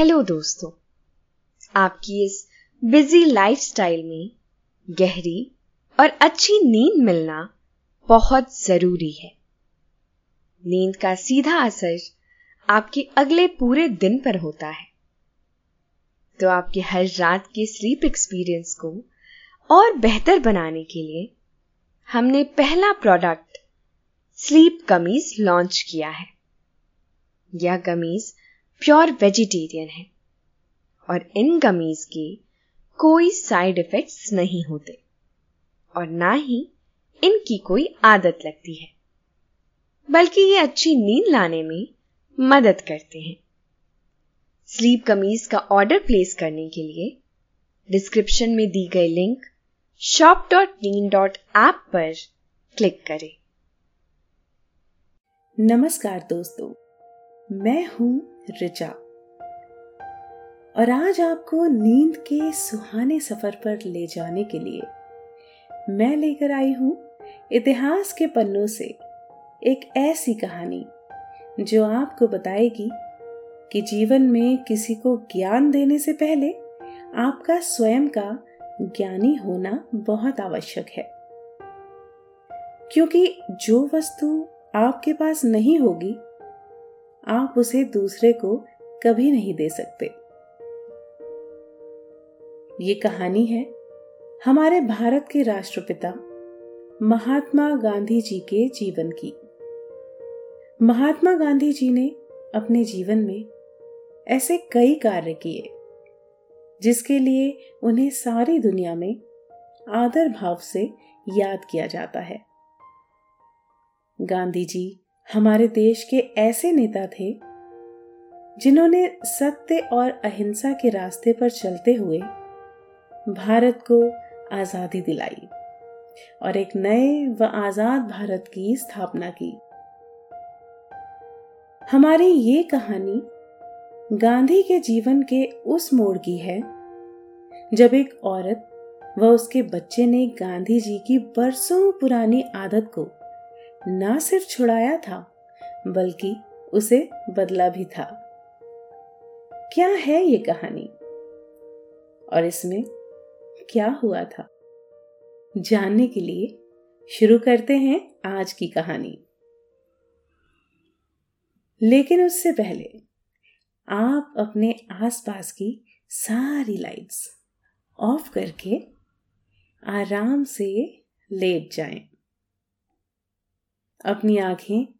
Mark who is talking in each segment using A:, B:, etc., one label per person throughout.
A: Hello दोस्तों, आपकी इस बिज़ी लाइफस्टाइल में गहरी और अच्छी नींद मिलना बहुत ज़रूरी है। नींद का सीधा असर आपके अगले पूरे दिन पर होता है। तो आपके हर रात के स्लीप एक्सपीरियंस को और बेहतर बनाने के लिए हमने पहला प्रोडक्ट स्लीप कमीज लॉन्च किया है। यह कमीज प्योर वेजिटेरियन है। और इन कमीज के कोई साइड इफेक्ट्स नहीं होते। और ना ही इनकी कोई आदत लगती है। बल्कि ये अच्छी नींद लाने में मदद करते हैं। स्लीप कमीज का ऑर्डर प्लेस करने के लिए डिस्क्रिप्शन में दी गई लिंक शॉप डॉट नीन डॉट ऐप पर क्लिक करें।
B: नमस्कार दोस्तों, मैं हूँ रिचा और आज आपको नींद के सुहाने सफ़र पर ले जाने के लिए मैं लेकर आई हूँ इतिहास के पन्नों से एक ऐसी कहानी, जो आपको बताएगी कि जीवन में किसी को ज्ञान देने से पहले आपका स्वयं का ज्ञानी होना बहुत आवश्यक है। क्योंकि जो वस्तु आपके पास नहीं होगी आप उसे दूसरे को कभी नहीं दे सकते। ये कहानी है हमारे भारत के राष्ट्रपिता महात्मा गांधी जी के जीवन की। महात्मा गांधी जी ने अपने जीवन में ऐसे कई कार्य किए, जिसके लिए उन्हें सारी दुनिया में आदर भाव से याद किया जाता है। गांधी जी हमारे देश के ऐसे नेता थे, जिन्होंने सत्य और अहिंसा के रास्ते पर चलते हुए भारत को आज़ादी दिलाई और एक नए व आज़ाद भारत की स्थापना की। हमारी ये कहानी गांधी के जीवन के उस मोड़ की है, जब एक औरत व उसके बच्चे ने गांधी जी की बरसों पुरानी आदत को ना सिर्फ़ छुड़ाया था बल्कि उसे बदला भी था। क्या है ये कहानी? और इसमें क्या हुआ था? जानने के लिए शुरू करते हैं आज की कहानी। लेकिन उससे पहले आप अपने आसपास की सारी लाइट्स ऑफ़ करके आराम से लेट जाएँ। अपनी आँखें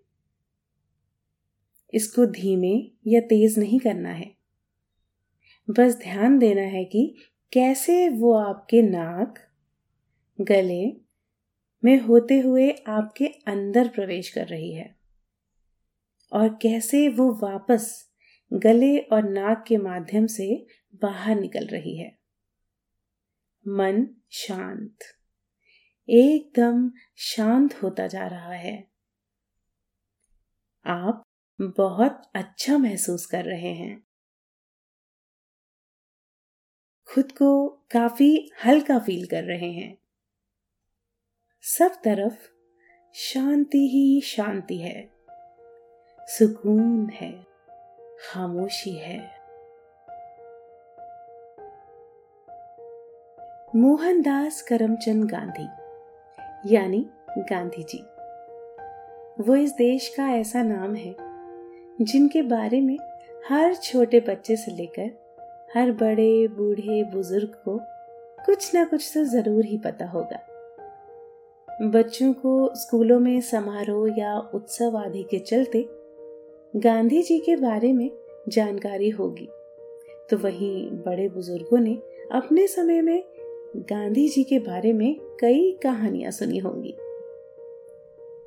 B: इसको धीमे या तेज नहीं करना है। बस ध्यान देना है कि कैसे वो आपके नाक, गले में होते हुए आपके अंदर प्रवेश कर रही है और कैसे वो वापस गले और नाक के माध्यम से बाहर निकल रही है। मन शांत, एकदम शांत होता जा रहा है। आप बहुत अच्छा महसूस कर रहे हैं। खुद को काफ़ी हल्का फील कर रहे हैं। सब तरफ़ शांति ही शांति है। सुकून है। खामोशी है। मोहनदास करमचंद गांधी, यानी गांधी जी। वो इस देश का ऐसा नाम है जिनके बारे में हर छोटे बच्चे से लेकर हर बड़े, बूढ़े, बुज़ुर्ग को कुछ ना कुछ तो ज़रूर ही पता होगा। बच्चों को स्कूलों में समारोह या उत्सव आदि के चलते गांधी जी के बारे में जानकारी होगी। तो वहीं बड़े बुज़ुर्गों ने अपने समय में गांधी जी के बारे में कई कहानियाँ सुनी होंगी।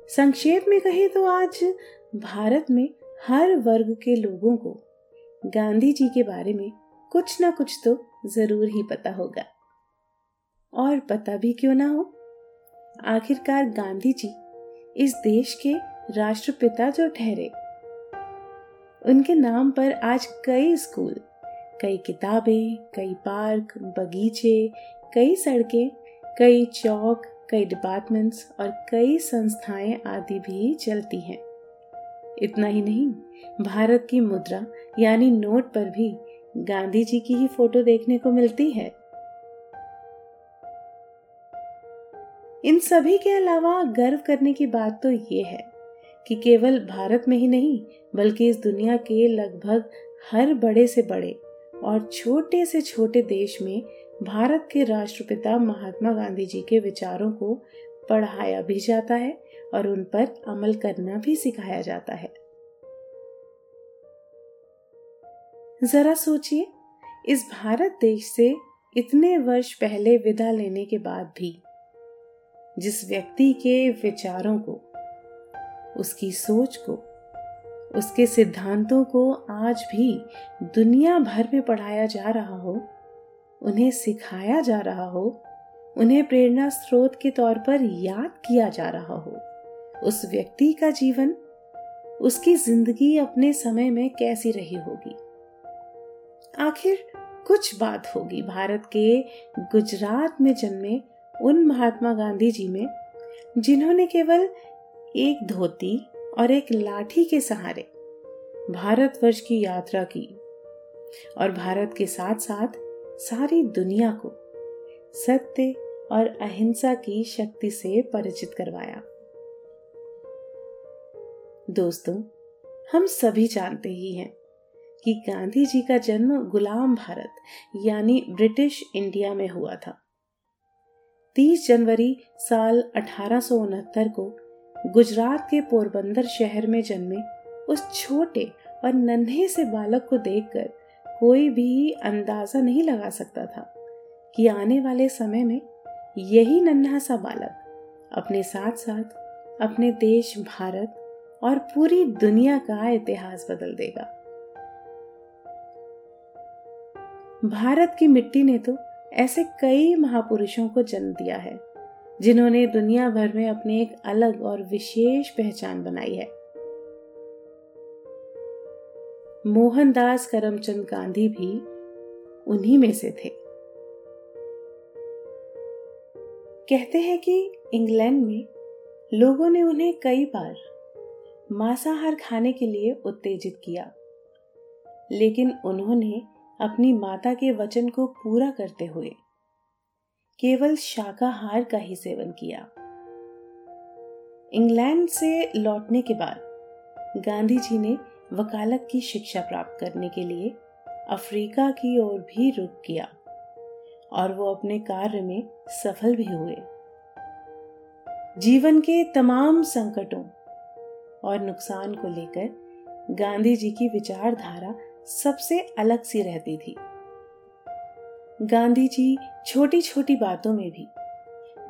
B: संक्षेप में कहें तो आज भारत में हर वर्ग के लोगों को गांधी जी के बारे में कुछ ना कुछ तो ज़रूर ही पता होगा। और पता भी क्यों ना हो? आखिरकार गांधी जी इस देश के राष्ट्रपिता जो ठहरे। उनके नाम पर आज कई स्कूल, कई किताबें, कई पार्क, बगीचे, कई सड़कें, कई चौक, कई डिपार्टमेंट्स और कई संस्थाएँ आदि भी चलती हैं। इतना ही नहीं, भारत की मुद्रा, यानी नोट पर भी गांधी जी की ही फ़ोटो देखने को मिलती है। इन सभी के अलावा गर्व करने की बात तो ये है कि केवल भारत में ही नहीं, बल्कि इस दुनिया के लगभग हर बड़े से बड़े और छोटे से छोटे देश में भारत के राष्ट्रपिता महात्मा गांधी जी के विचारों को पढ़ाया भी जाता है और उन पर अमल करना भी सिखाया जाता है। जरा सोचिए, इस भारत देश से इतने वर्ष पहले विदा लेने के बाद भी, जिस व्यक्ति के विचारों को, उसकी सोच को, उसके सिद्धांतों को आज भी दुनिया भर में पढ़ाया जा रहा हो, उन्हें सिखाया जा रहा हो, उन्हें प्रेरणा स्रोत के तौर पर याद किया जा रहा हो उस व्यक्ति का जीवन, उसकी ज़िंदगी अपने समय में कैसी रही होगी? आखिर कुछ बात होगी भारत के गुजरात में जन्मे उन महात्मा गांधी जी में, जिन्होंने केवल एक धोती और एक लाठी के सहारे भारतवर्ष की यात्रा की और भारत के साथ साथ सारी दुनिया को सत्य और अहिंसा की शक्ति से परिचित करवाया। दोस्तों, हम सभी जानते ही हैं कि गांधी जी का जन्म गुलाम भारत, यानी ब्रिटिश इंडिया में हुआ था। 30 जनवरी साल अठारह सौ उनहत्तर को गुजरात के पोरबंदर शहर में जन्मे उस छोटे और नन्हे से बालक को देखकर कोई भी अंदाज़ा नहीं लगा सकता था कि आने वाले समय में यही नन्हा सा बालक अपने साथ साथ अपने देश, भारत और पूरी दुनिया का इतिहास बदल देगा। भारत की मिट्टी ने तो ऐसे कई महापुरुषों को जन्म दिया है, जिन्होंने दुनिया भर में अपनी एक अलग और विशेष पहचान बनाई है। मोहनदास करमचंद गांधी भी उन्हीं में से थे। कहते हैं कि इंग्लैंड में लोगों ने उन्हें कई बार मांसाहार खाने के लिए उत्तेजित किया। लेकिन उन्होंने अपनी माता के वचन को पूरा करते हुए केवल शाकाहार का ही सेवन किया। इंग्लैंड से लौटने के बाद गांधी जी ने वकालत की शिक्षा प्राप्त करने के लिए अफ्रीका की ओर भी रुख किया और वो अपने कार्य में सफल भी हुए। जीवन के तमाम संकटों और नुकसान को लेकर गांधी जी की विचारधारा सबसे अलग सी रहती थी। गांधी जी छोटी छोटी बातों में भी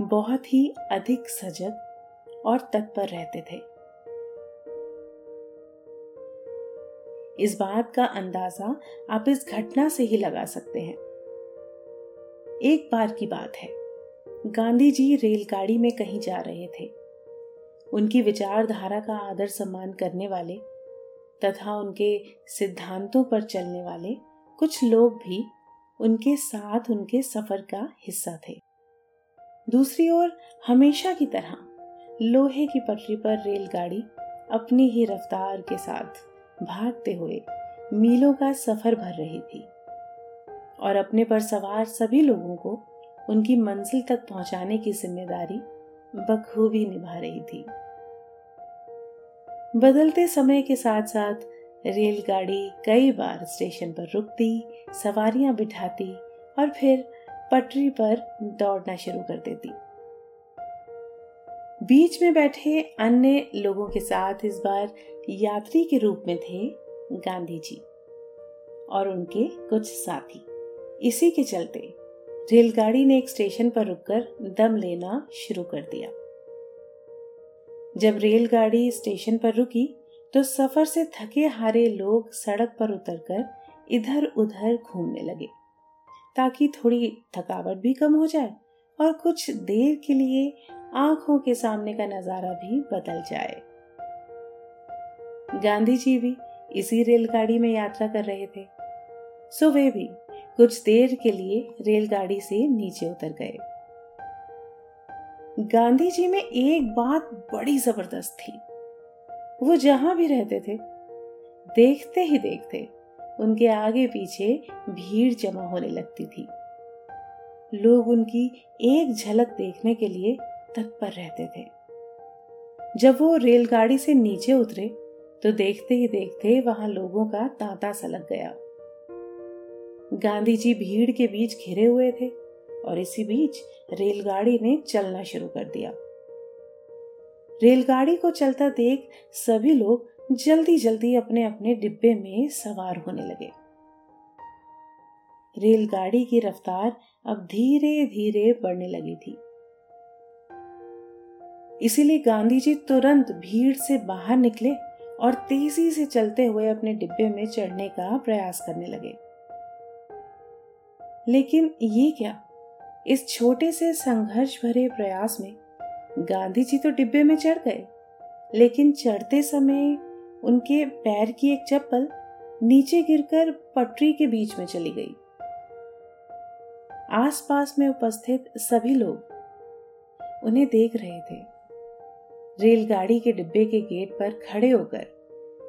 B: बहुत ही अधिक सजग और तत्पर रहते थे। इस बात का अंदाज़ा आप इस घटना से ही लगा सकते हैं। एक बार की बात है गांधी जी रेलगाड़ी में कहीं जा रहे थे। उनकी विचारधारा का आदर सम्मान करने वाले तथा उनके सिद्धांतों पर चलने वाले कुछ लोग भी उनके साथ उनके सफ़र का हिस्सा थे। दूसरी ओर, हमेशा की तरह, लोहे की पटरी पर रेलगाड़ी अपनी ही रफ्तार के साथ भागते हुए मीलों का सफ़र भर रही थी और अपने पर सवार सभी लोगों को उनकी मंजिल तक पहुँचाने की ज़िम्मेदारी बखूबी निभा रही थी। बदलते समय के साथ साथ रेलगाड़ी कई बार स्टेशन पर रुकती, सवारियाँ बिठाती और फिर पटरी पर दौड़ना शुरू कर देती। बीच में बैठे अन्य लोगों के साथ इस बार यात्री के रूप में थे गांधी जी और उनके कुछ साथी। इसी के चलते रेलगाड़ी ने एक स्टेशन पर रुककर दम लेना शुरू कर दिया। जब रेलगाड़ी स्टेशन पर रुकी तो सफ़र से थके हारे लोग सड़क पर उतरकर इधर उधर घूमने लगे, ताकि थोड़ी थकावट भी कम हो जाए और कुछ देर के लिए आँखों के सामने का नज़ारा भी बदल जाए। गांधी जी भी इसी रेलगाड़ी में यात्रा कर रहे थे। सो वे भी कुछ देर के लिए रेलगाड़ी से नीचे उतर गए। गांधी जी में एक बात बड़ी ज़बरदस्त थी। वो जहाँ भी रहते थे, देखते ही देखते उनके आगे पीछे भीड़ जमा होने लगती थी। लोग उनकी एक झलक देखने के लिए तत्पर रहते थे। जब वो रेलगाड़ी से नीचे उतरे तो देखते ही देखते वहाँ लोगों का तांता सा लग गया। गांधी जी भीड़ के बीच घिरे हुए थे। और इसी बीच रेलगाड़ी ने चलना शुरू कर दिया। रेलगाड़ी को चलता देख सभी लोग जल्दी जल्दी अपने अपने डिब्बे में सवार होने लगे। रेलगाड़ी की रफ्तार अब धीरे धीरे बढ़ने लगी थी। इसीलिए गांधी जी तुरंत भीड़ से बाहर निकले और तेज़ी से चलते हुए अपने डिब्बे में चढ़ने का प्रयास करने लगे। लेकिन ये क्या? इस छोटे से संघर्ष भरे प्रयास में गांधी जी तो डिब्बे में चढ़ गए, लेकिन चढ़ते समय उनके पैर की एक चप्पल नीचे गिरकर पटरी के बीच में चली गई। आसपास में उपस्थित सभी लोग उन्हें देख रहे थे। रेलगाड़ी के डिब्बे के गेट पर खड़े होकर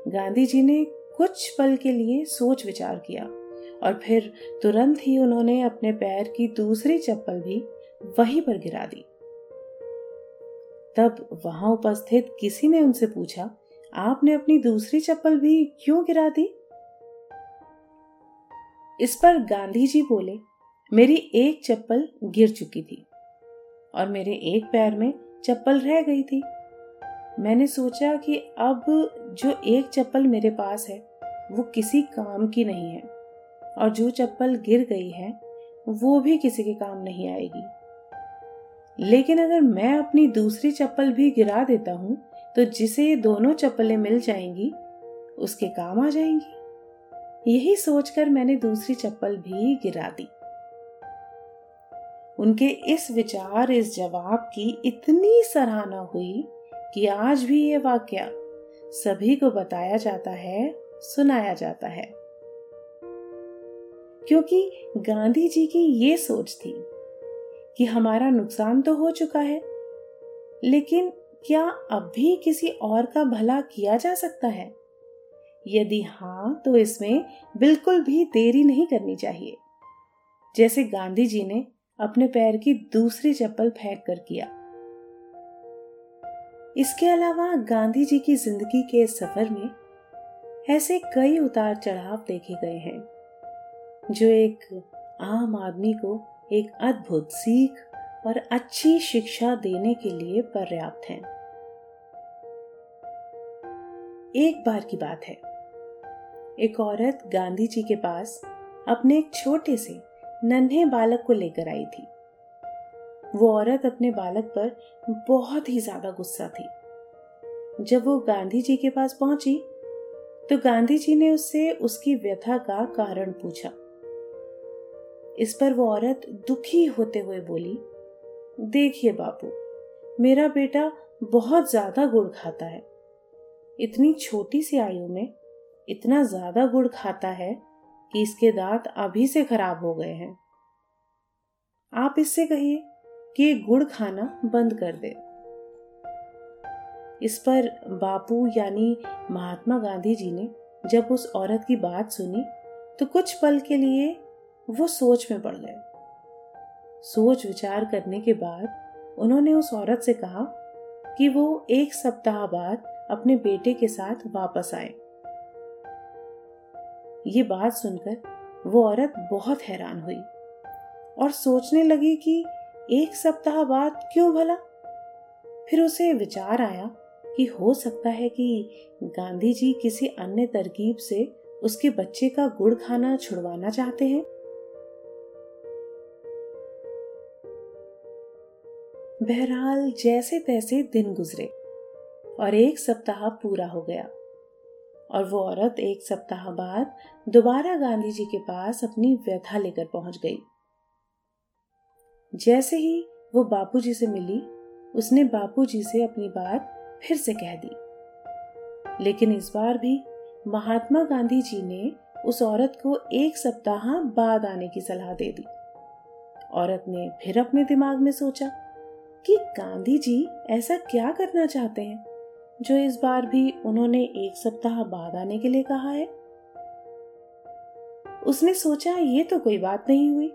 B: गांधी जी ने कुछ पल के लिए सोच विचार किया। और फिर तुरंत ही उन्होंने अपने पैर की दूसरी चप्पल भी वहीं पर गिरा दी। तब वहाँ उपस्थित किसी ने उनसे पूछा, आपने अपनी दूसरी चप्पल भी क्यों गिरा दी? इस पर गांधी जी बोले, मेरी एक चप्पल गिर चुकी थी और मेरे एक पैर में चप्पल रह गई थी। मैंने सोचा कि अब जो एक चप्पल मेरे पास है, वो किसी काम की नहीं है। और जो चप्पल गिर गई है, वो भी किसी के काम नहीं आएगी। लेकिन अगर मैं अपनी दूसरी चप्पल भी गिरा देता हूँ तो जिसे ये दोनों चप्पलें मिल जाएँगी, उसके काम आ जाएँगी। यही सोचकर मैंने दूसरी चप्पल भी गिरा दी। उनके इस विचार, इस जवाब की इतनी सराहना हुई कि आज भी ये वाक्य सभी को बताया जाता है, सुनाया जाता है। क्योंकि गांधी जी की ये सोच थी कि हमारा नुकसान तो हो चुका है, लेकिन क्या अब भी किसी और का भला किया जा सकता है? यदि हाँ तो इसमें बिल्कुल भी देरी नहीं करनी चाहिए। जैसे गांधी जी ने अपने पैर की दूसरी चप्पल फेंक कर किया। इसके अलावा गांधी जी की ज़िंदगी के सफ़र में ऐसे कई उतार चढ़ाव देखे गए हैं। जो एक आम आदमी को एक अद्भुत सीख और अच्छी शिक्षा देने के लिए पर्याप्त हैं। एक बार की बात है। एक औरत गांधी जी के पास अपने एक छोटे से नन्हे बालक को लेकर आई थी। वो औरत अपने बालक पर बहुत ही ज़्यादा गुस्सा थी। जब वो गांधी जी के पास पहुँची तो गांधी जी ने उससे उसकी व्यथा का कारण पूछा। इस पर वो औरत दुखी होते हुए बोली, देखिए बापू, मेरा बेटा बहुत ज़्यादा गुड़ खाता है। इतनी छोटी सी आयु में इतना ज़्यादा गुड़ खाता है कि इसके दांत अभी से खराब हो गए हैं। आप इससे कहिए कि गुड़ खाना बंद कर दे। इस पर बापू यानी महात्मा गांधी जी ने जब उस औरत की बात सुनी तो कुछ पल के लिए वो सोच में पड़ गए। सोच विचार करने के बाद उन्होंने उस औरत से कहा कि वो एक सप्ताह बाद अपने बेटे के साथ वापस आए। ये बात सुनकर वो औरत बहुत हैरान हुई और सोचने लगी कि एक सप्ताह बाद क्यों भला? फिर उसे विचार आया कि हो सकता है कि गांधी जी किसी अन्य तरकीब से उसके बच्चे का गुड़ खाना छुड़वाना चाहते हैं। बहरहाल जैसे तैसे दिन गुजरे और एक सप्ताह पूरा हो गया। और वो औरत एक सप्ताह बाद दोबारा गांधी जी के पास अपनी व्यथा लेकर पहुँच गई। जैसे ही वो बापूजी से मिली, उसने बापूजी से अपनी बात फिर से कह दी। लेकिन इस बार भी महात्मा गांधी जी ने उस औरत को एक सप्ताह बाद आने की सलाह दे दी। औरत ने फिर अपने दिमाग में सोचा कि गांधी जी ऐसा क्या करना चाहते हैं? जो इस बार भी उन्होंने एक सप्ताह बाद आने के लिए कहा है। उसने सोचा, ये तो कोई बात नहीं हुई।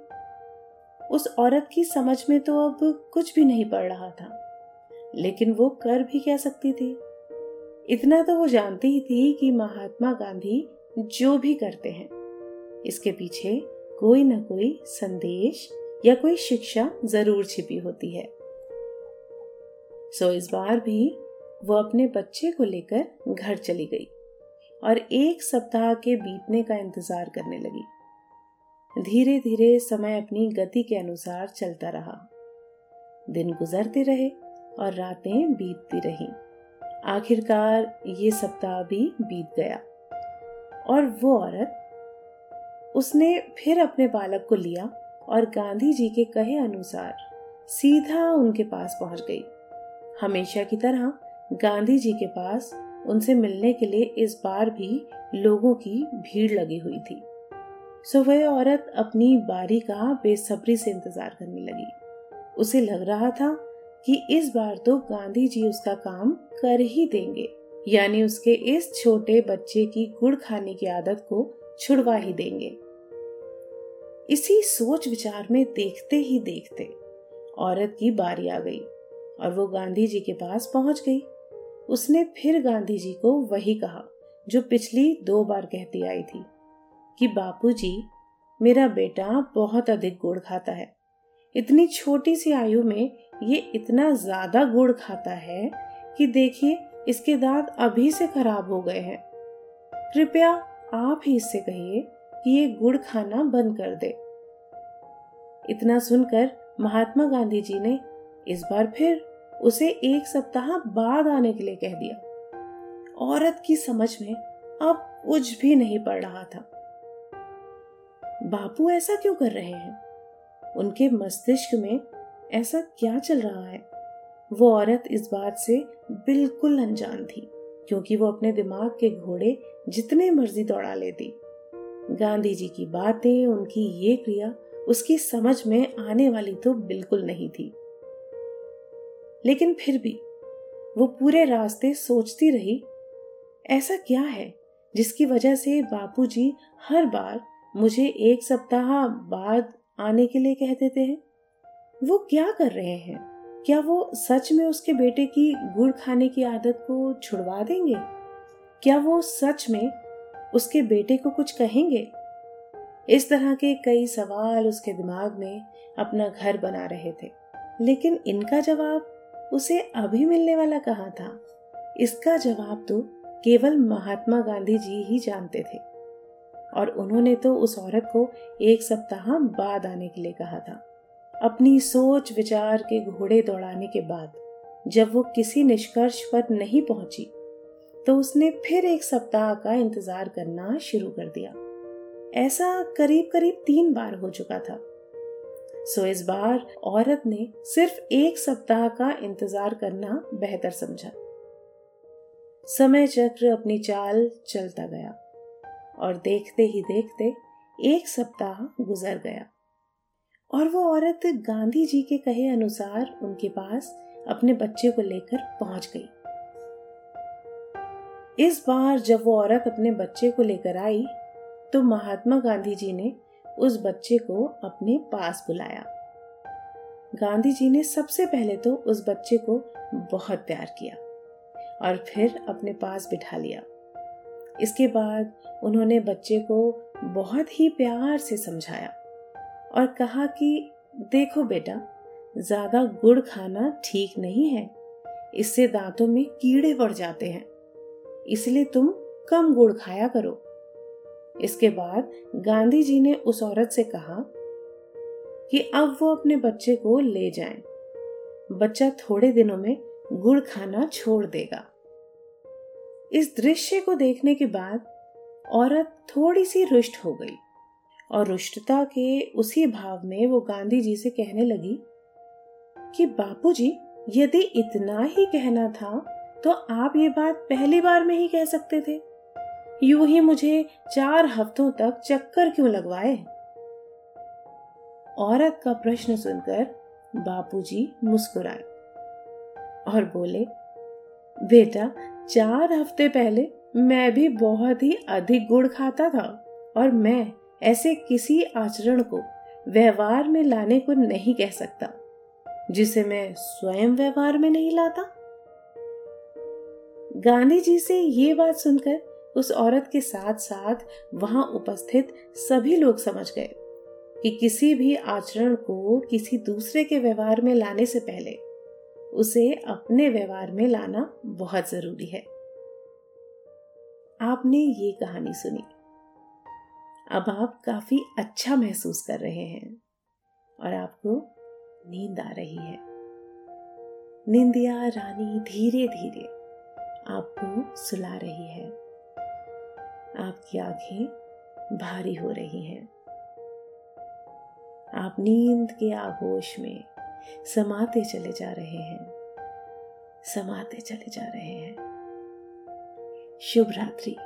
B: उस औरत की समझ में तो अब कुछ भी नहीं पड़ रहा था। लेकिन वो कर भी कह सकती थी? इतना तो वो जानती ही थी कि महात्मा गांधी जो भी करते हैं, इसके पीछे कोई ना कोई संदेश या कोई शिक्षा ज़रूर छिपी होती है। सो इस बार भी वो अपने बच्चे को लेकर घर चली गई और एक सप्ताह के बीतने का इंतज़ार करने लगी। धीरे धीरे समय अपनी गति के अनुसार चलता रहा। दिन गुजरते रहे और रातें बीतती रहीं। आखिरकार ये सप्ताह भी बीत गया। और वो औरत, उसने फिर अपने बालक को लिया और गांधी जी के कहे अनुसार सीधा उनके पास पहुँच गई। हमेशा की तरह गांधी जी के पास उनसे मिलने के लिए इस बार भी लोगों की भीड़ लगी हुई थी। सो वह औरत अपनी बारी का बेसब्री से इंतज़ार करने लगी। उसे लग रहा था कि इस बार तो गांधी जी उसका काम कर ही देंगे, यानी उसके इस छोटे बच्चे की गुड़ खाने की आदत को छुड़वा ही देंगे। इसी सोच विचार में देखते ही देखते औरत की बारी आ गई। और वो गांधी जी के पास पहुँच गई। उसने फिर गांधी जी को वही कहा, जो पिछली दो बार कहती आई थी, कि बापूजी, मेरा बेटा बहुत अधिक गुड़ खाता है। इतनी छोटी सी आयु में ये इतना ज़्यादा गुड़ खाता है कि देखिए, इसके दांत अभी से खराब हो गए हैं। कृपया आप ही इससे कहिए कि ये गुड़ खाना बंद कर दे। इतना सुनकर महात्मा गांधी जी ने इस बार फिर उसे एक सप्ताह बाद आने के लिए कह दिया। औरत की समझ में अब कुछ भी नहीं पड़ रहा था। बापू ऐसा क्यों कर रहे हैं? उनके मस्तिष्क में ऐसा क्या चल रहा है? वो औरत इस बात से बिल्कुल अनजान थी, क्योंकि वो अपने दिमाग के घोड़े जितने मर्ज़ी दौड़ा लेती। गांधी जी की बातें, उनकी ये क्रिया उसकी समझ में आने वाली तो बिल्कुल नहीं थी। लेकिन फिर भी वो पूरे रास्ते सोचती रही, ऐसा क्या है जिसकी वजह से बापूजी हर बार मुझे एक सप्ताह बाद आने के लिए कह देते हैं? वो क्या कर रहे हैं? क्या वो सच में उसके बेटे की गुड़ खाने की आदत को छुड़वा देंगे? क्या वो सच में उसके बेटे को कुछ कहेंगे? इस तरह के कई सवाल उसके दिमाग में अपना घर बना रहे थे, लेकिन इनका जवाब उसे अभी मिलने वाला कहा था? इसका जवाब तो केवल महात्मा गांधी जी ही जानते थे। और उन्होंने तो उस औरत को एक सप्ताह बाद आने के लिए कहा था। अपनी सोच विचार के घोड़े दौड़ाने के बाद जब वो किसी निष्कर्ष पर नहीं पहुँची तो उसने फिर एक सप्ताह का इंतज़ार करना शुरू कर दिया। ऐसा करीब करीब तीन बार हो चुका था। सो इस बार औरत ने सिर्फ़ एक सप्ताह का इंतज़ार करना बेहतर समझा। समय चक्र अपनी चाल चलता गया और देखते ही देखते एक सप्ताह गुजर गया। और वो औरत गांधी जी के कहे अनुसार उनके पास अपने बच्चे को लेकर पहुँच गई। इस बार जब वो औरत अपने बच्चे को लेकर आई तो महात्मा गांधी जी ने उस बच्चे को अपने पास बुलाया। गांधी जी ने सबसे पहले तो उस बच्चे को बहुत प्यार किया और फिर अपने पास बिठा लिया। इसके बाद उन्होंने बच्चे को बहुत ही प्यार से समझाया और कहा कि, देखो बेटा, ज़्यादा गुड़ खाना ठीक नहीं है। इससे दांतों में कीड़े पड़ जाते हैं। इसलिए तुम कम गुड़ खाया करो। इसके बाद गांधी जी ने उस औरत से कहा कि अब वो अपने बच्चे को ले जाएँ। बच्चा थोड़े दिनों में गुड़ खाना छोड़ देगा इस दृश्य को देखने के बाद औरत थोड़ी सी रुष्ट हो गई और रुष्टता के उसी भाव में वो गांधी जी से कहने लगी कि बापूजी, यदि इतना ही कहना था तो आप ये बात पहली बार में ही कह सकते थे यूँ ही मुझे चार हफ्तों तक चक्कर क्यों लगवाए? औरत का प्रश्न सुनकर बापूजी मुस्कुराए और बोले, बेटा, चार हफ़्ते पहले मैं भी बहुत ही अधिक गुड़ खाता था और मैं ऐसे किसी आचरण को व्यवहार में लाने को नहीं कह सकता, जिसे मैं स्वयं व्यवहार में नहीं लाता? गांधी जी से ये बात सुनकर उस औरत के साथ साथ वहाँ उपस्थित सभी लोग समझ गए कि किसी भी आचरण को किसी दूसरे के व्यवहार में लाने से पहले उसे अपने व्यवहार में लाना बहुत ज़रूरी है। आपने ये कहानी सुनी। अब आप काफ़ी अच्छा महसूस कर रहे हैं और आपको नींद आ रही है। निंदिया रानी धीरे धीरे आपको सुला रही है। आपकी आँखें भारी हो रही हैं। आप नींद के आगोश में समाते चले जा रहे हैं। समाते चले जा रहे हैं। शुभ रात्रि।